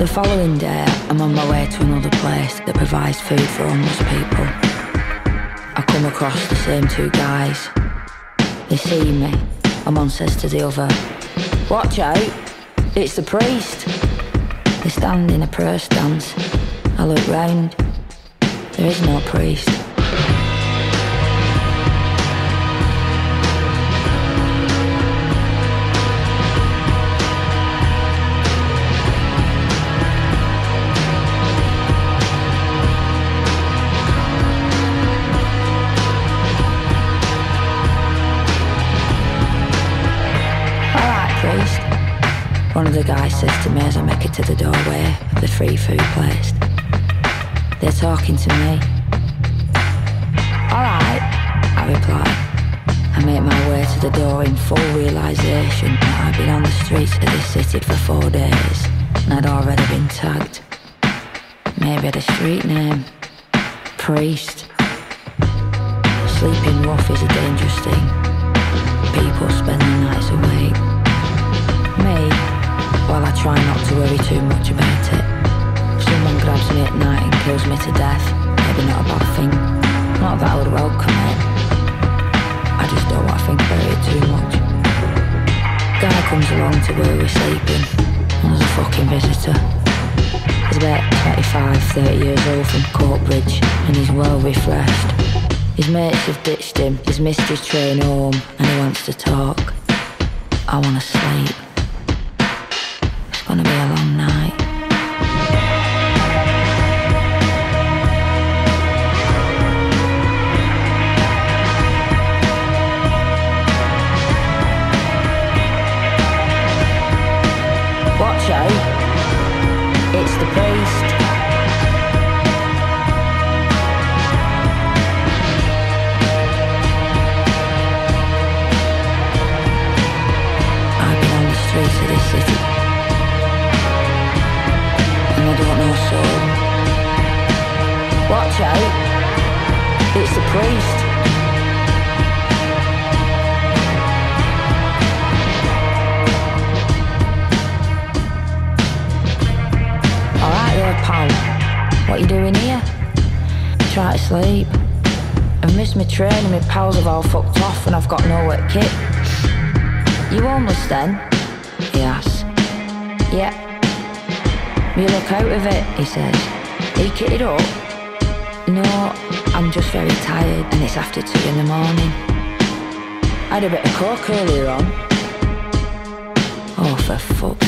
The following day, I'm on my way to another place that provides food for homeless people. I come across the same two guys. They see me, and one says to the other, Watch out, it's the priest. They stand in a prayer stance. I look round. There is no priest. One of the guys says to me as I make it to the doorway of the free food place. They're talking to me. Alright, I reply. I make my way to the door in full realization that I've been on the streets of this city for four days and I'd already been tagged. Maybe the street name. Priest. Sleeping rough is a dangerous thing. People spend their nights awake. Well, I try not to worry too much about it. Someone grabs me at night and kills me to death, maybe not a bad thing. Not that I would welcome it. I just don't want to think about it too much. Guy comes along to where we're sleeping, and there's a fucking visitor. He's about 25, 30 years old from Coatbridge, and he's well refreshed. His mates have ditched him, his train home, and he wants to talk. I want to sleep. Gonna be alone long it's after two in the morning. I had a bit of coke earlier on. Oh, for fuck's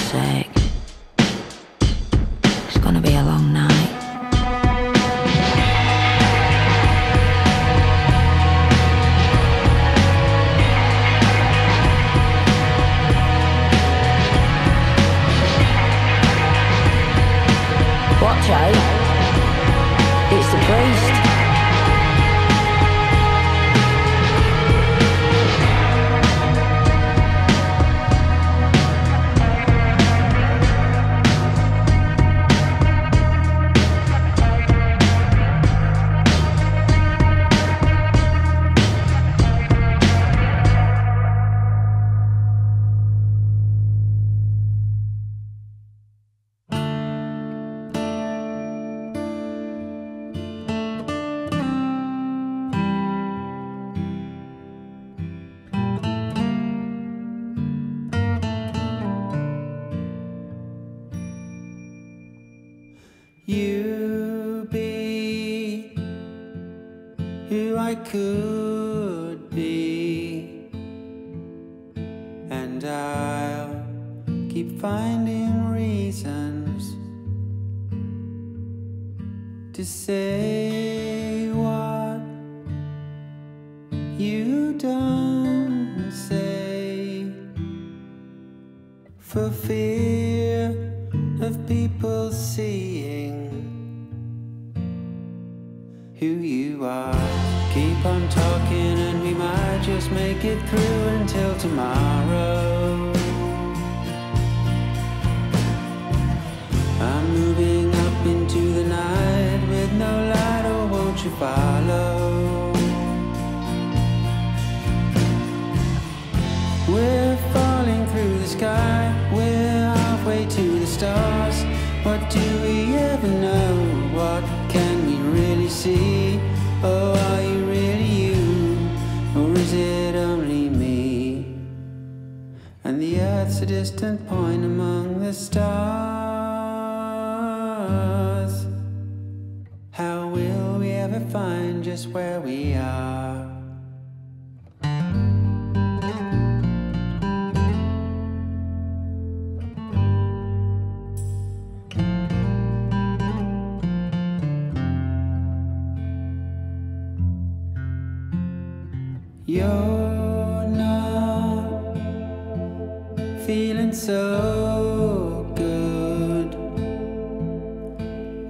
You're not feeling so good,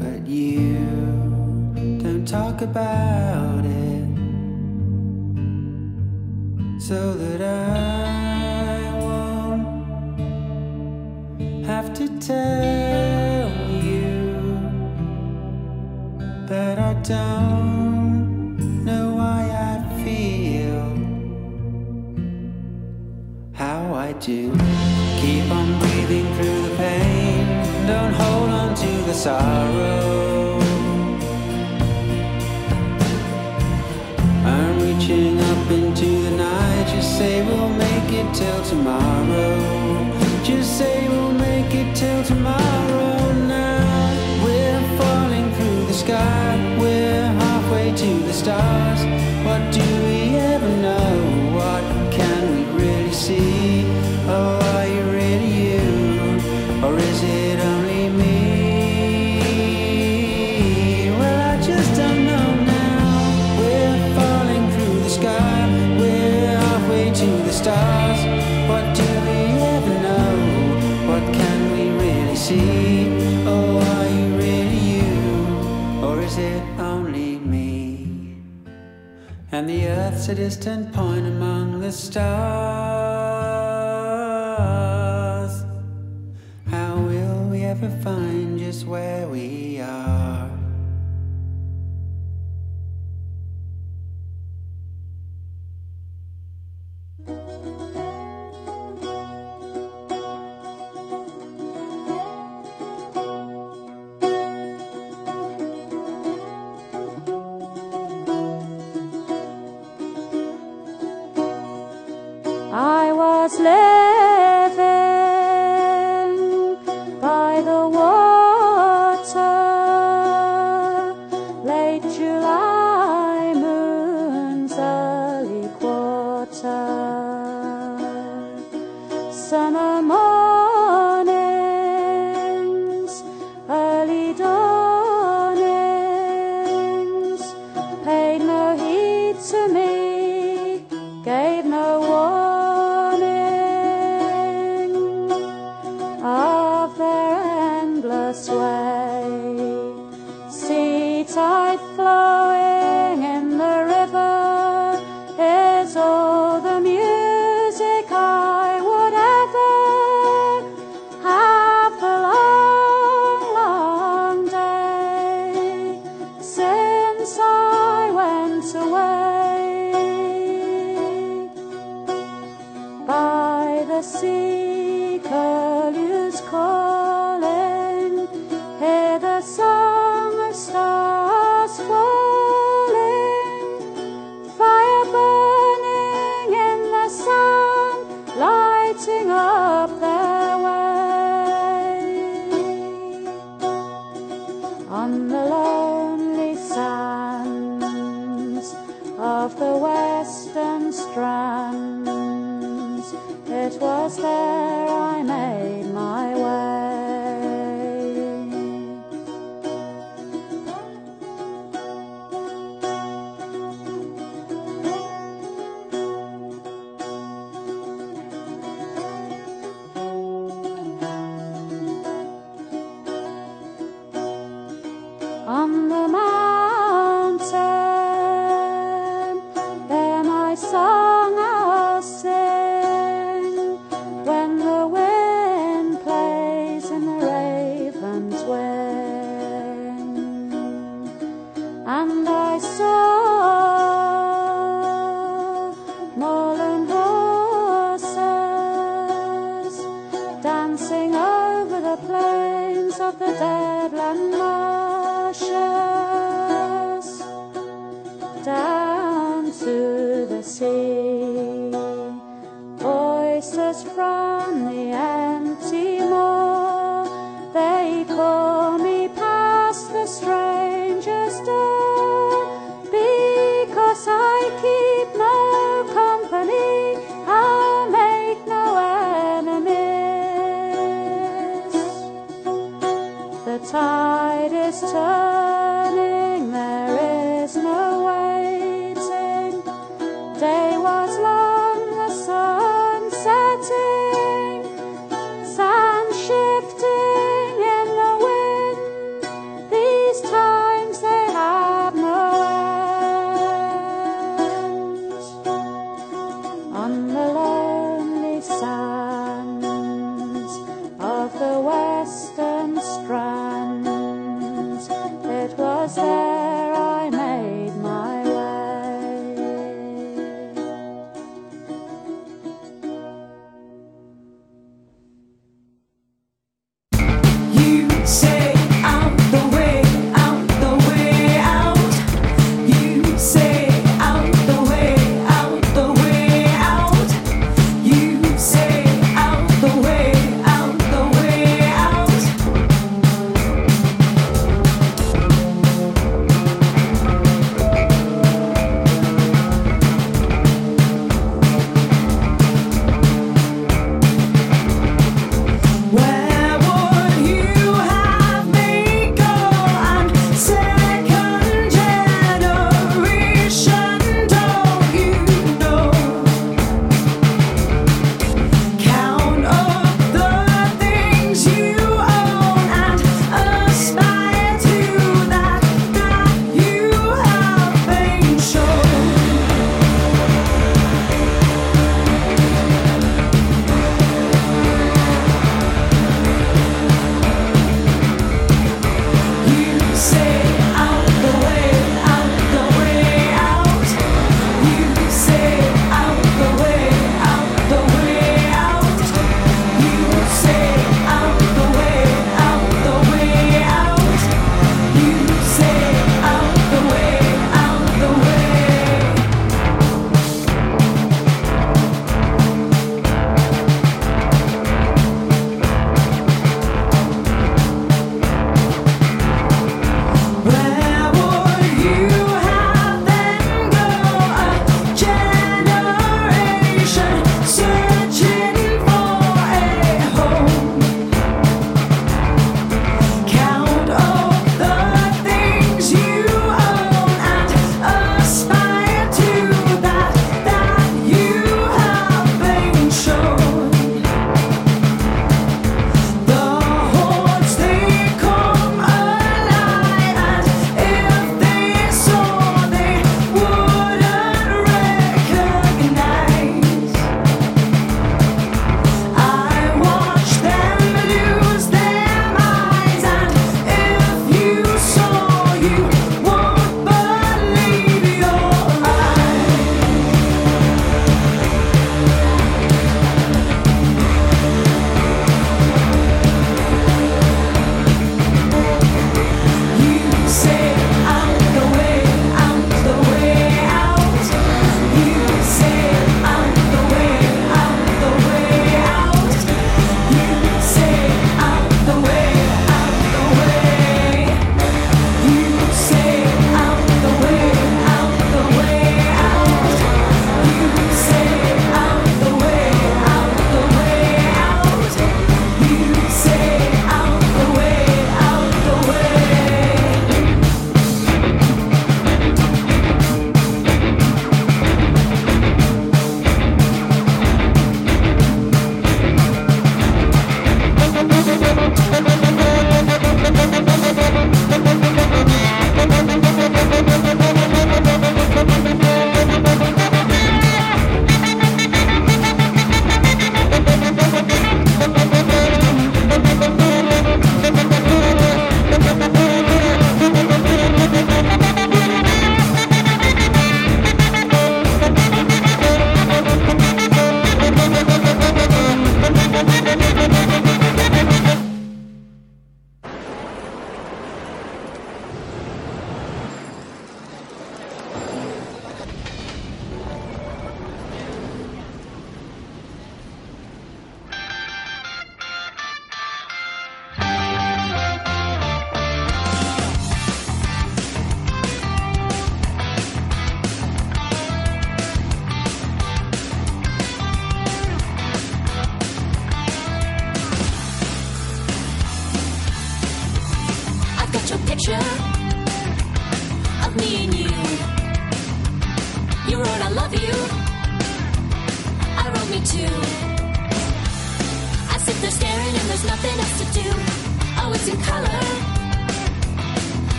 but you don't talk about it so that I won't have to tell you that I don't. Keep on breathing through the pain, don't hold on to the sorrow. I'm reaching up into the night, just say we'll make it till tomorrow. Just say we'll make it till tomorrow now. We're falling through the sky, we're halfway to the stars. a distant point among the stars. How will we ever find just where we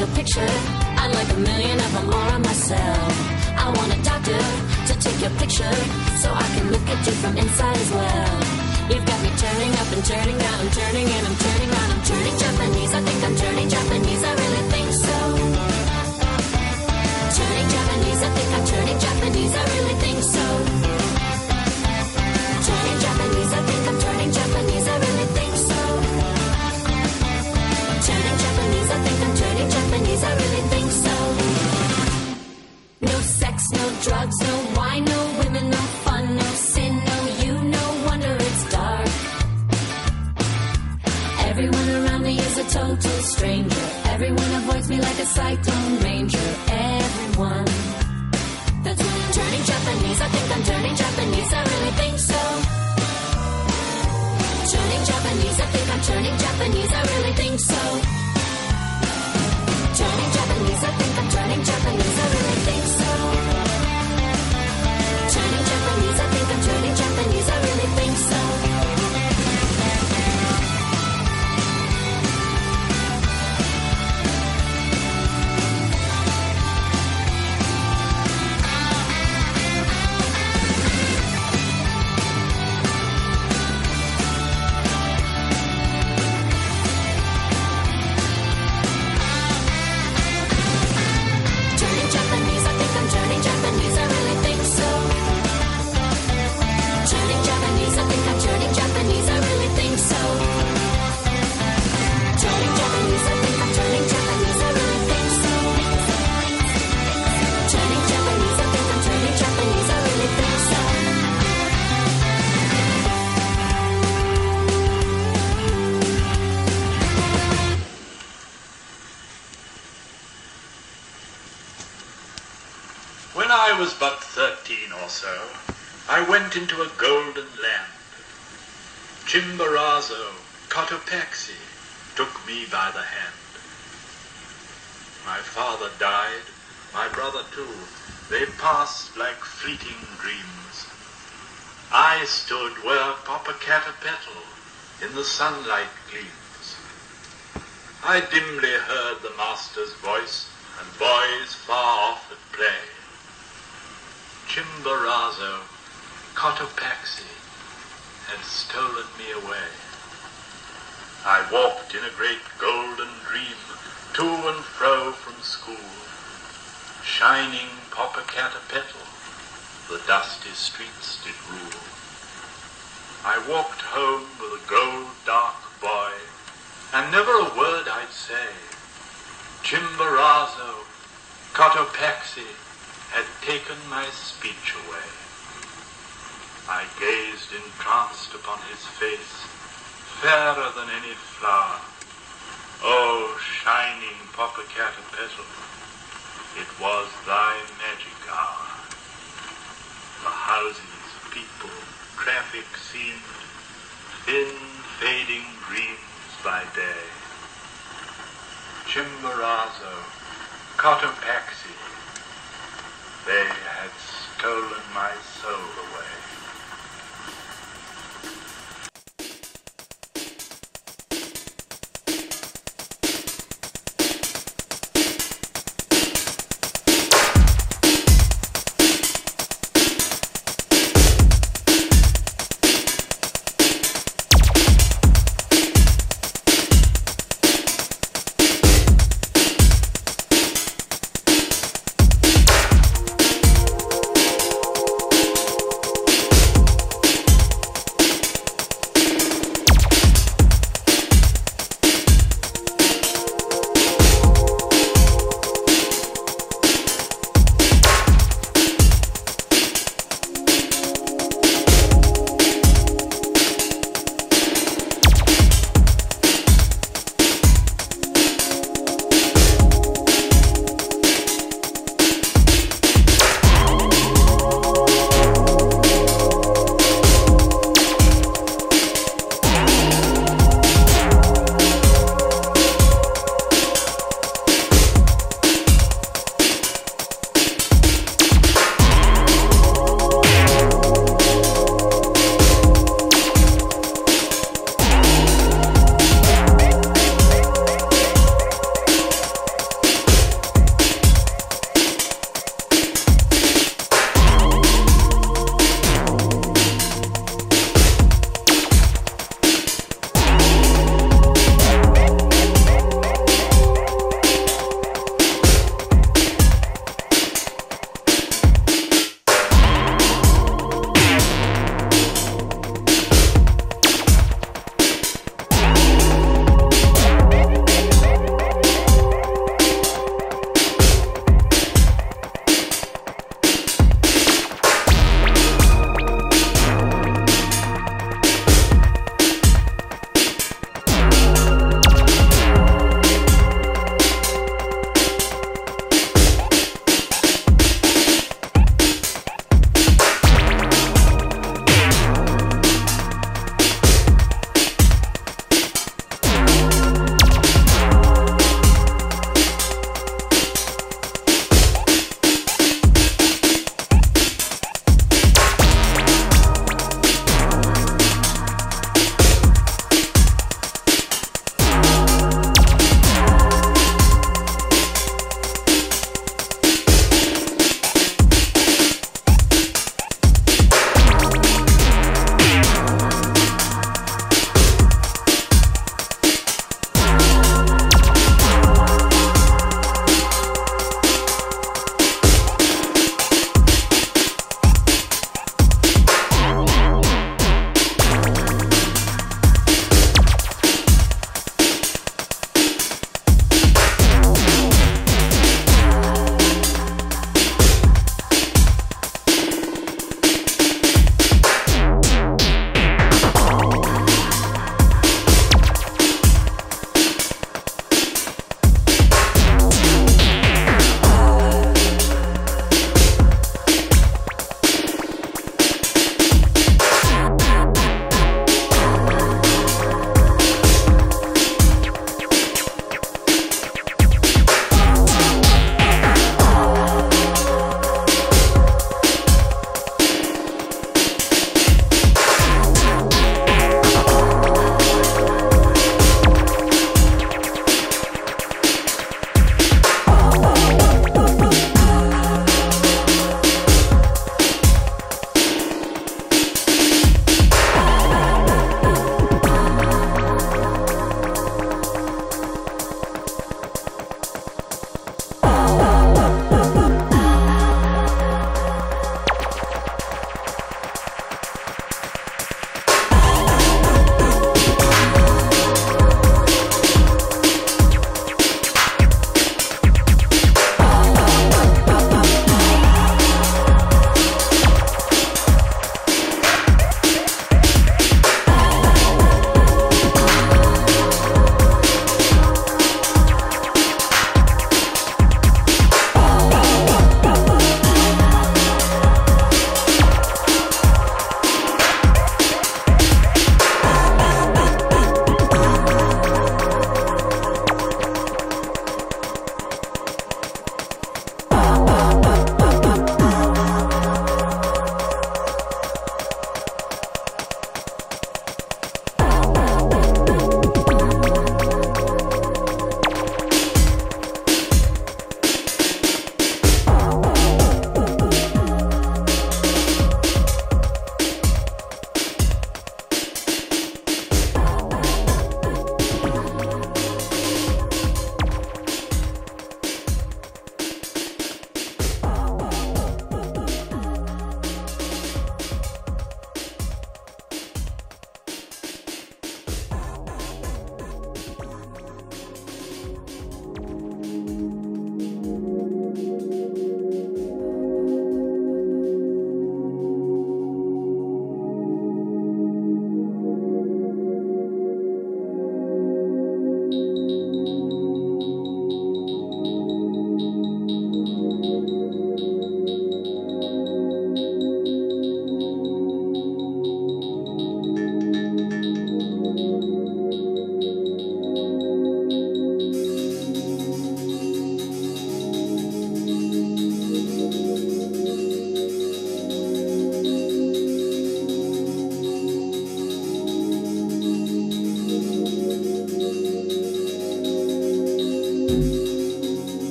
your picture. I'd like a million of them more on myself. I want a doctor to take your picture so I can look at you from inside as well. You've got me turning up and turning down, turning in, I'm turning on, I'm turning Japanese. I think I'm turning Japanese, I really think so. Turning Japanese, I think I'm turning Japanese, I really think so. Japanese, I really think so. No sex, no drugs, no wine, no women, no fun, no sin, no you, no wonder it's dark. Everyone around me is a total stranger. Everyone avoids me like a cyclone ranger. Everyone. That's when I'm turning Japanese. I think I'm turning Japanese. I really think so. Turning Japanese. I think I'm turning Japanese. I really think so. Turning Japanese. I think I'm turning Japanese. Was but thirteen or so, I went into a golden land. Chimborazo, Cotopaxi, took me by the hand. My father died, my brother too. They passed like fleeting dreams. I stood where Popocatepetl in the sunlight gleams. I dimly heard the master's voice and boys far off at play. Chimborazo, Cotopaxi, had stolen me away. I walked in a great golden dream, to and fro from school, shining Popocatepetl, the dusty streets did rule. I walked home with a gold dark boy, and never a word I'd say. Chimborazo, Cotopaxi, had taken my speech away. I gazed entranced upon his face, fairer than any flower. Oh, shining Popocatepetl, it was thy magic hour. The houses, people, traffic seemed thin, fading dreams by day. Chimborazo, Cotopaxi, they had stolen my soul away.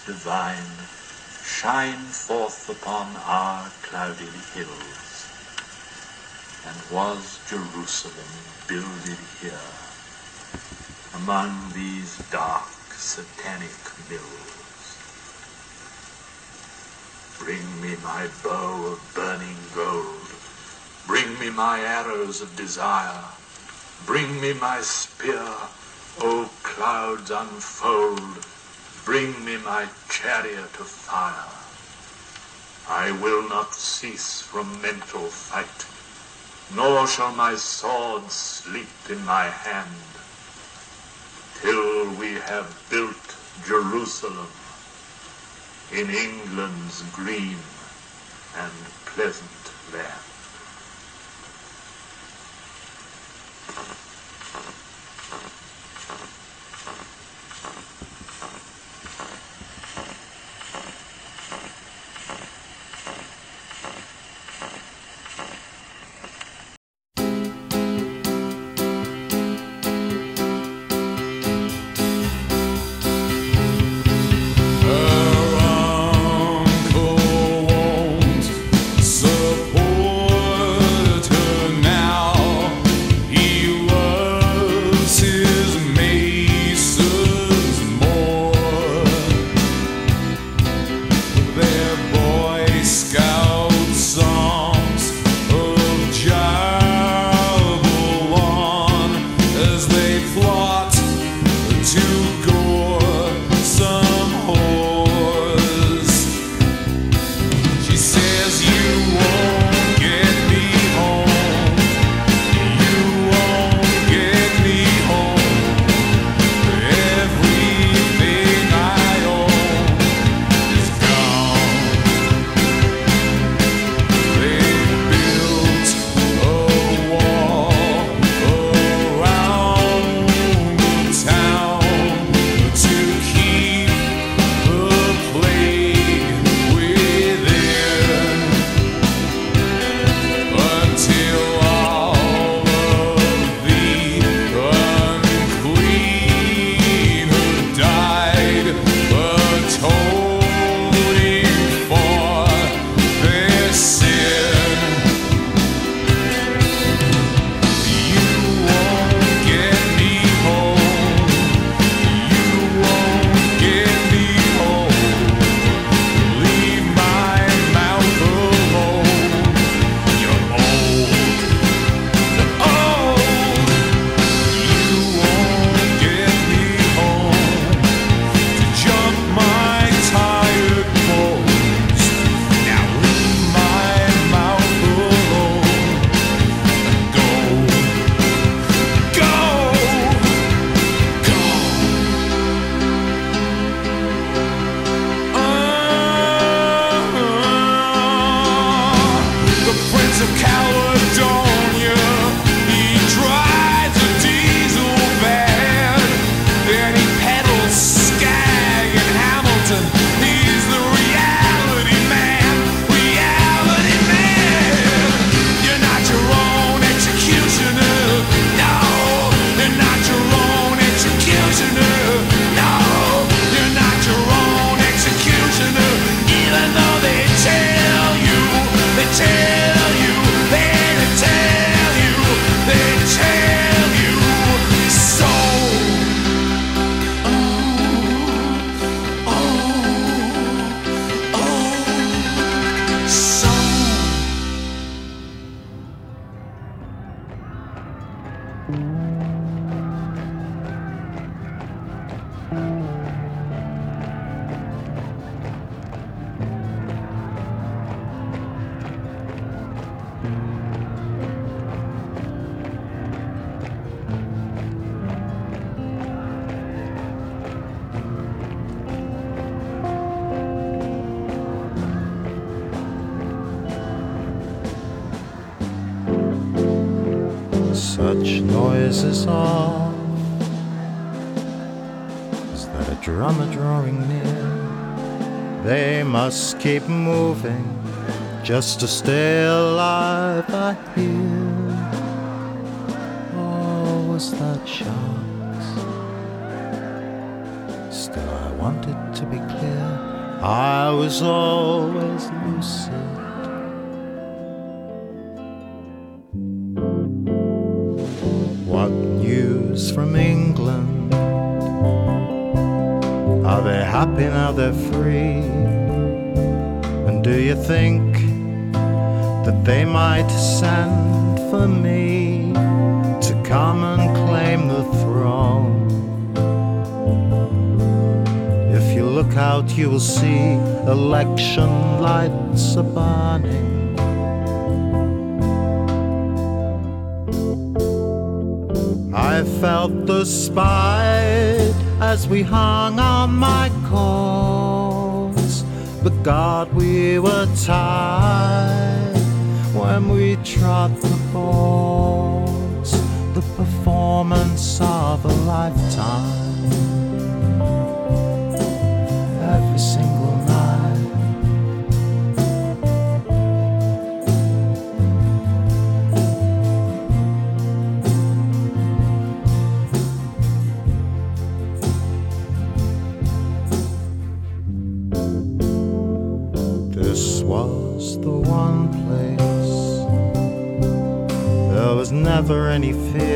Divine shine forth upon our cloudy hills, and was Jerusalem builded here among these dark satanic mills. Bring me my bow of burning gold. Bring me my arrows of desire. Bring me my spear, O clouds unfold. Bring me my chariot of fire. I will not cease from mental fight, nor shall my sword sleep in my hand, till we have built Jerusalem in England's green and pleasant land. Such that a drummer drawing near. They must keep moving just to stay alive. I hear. Oh, was that sharks? Still, I wanted to be clear. I was always might send for me to come and claim the throne? If you look out, you will see election lights are burning. I felt the spite as we hung on my cords, but God, we were tied when we trod the boards, the performance of a lifetime. Any fear.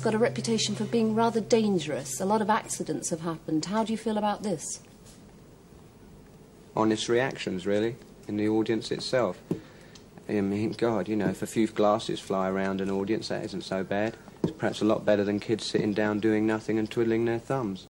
got a reputation for being rather dangerous. A lot of accidents have happened. How do you feel about this? Honest reactions, really, in the audience itself. I mean, God, you know, if a few glasses fly around an audience, that isn't so bad. It's perhaps a lot better than kids sitting down doing nothing and twiddling their thumbs.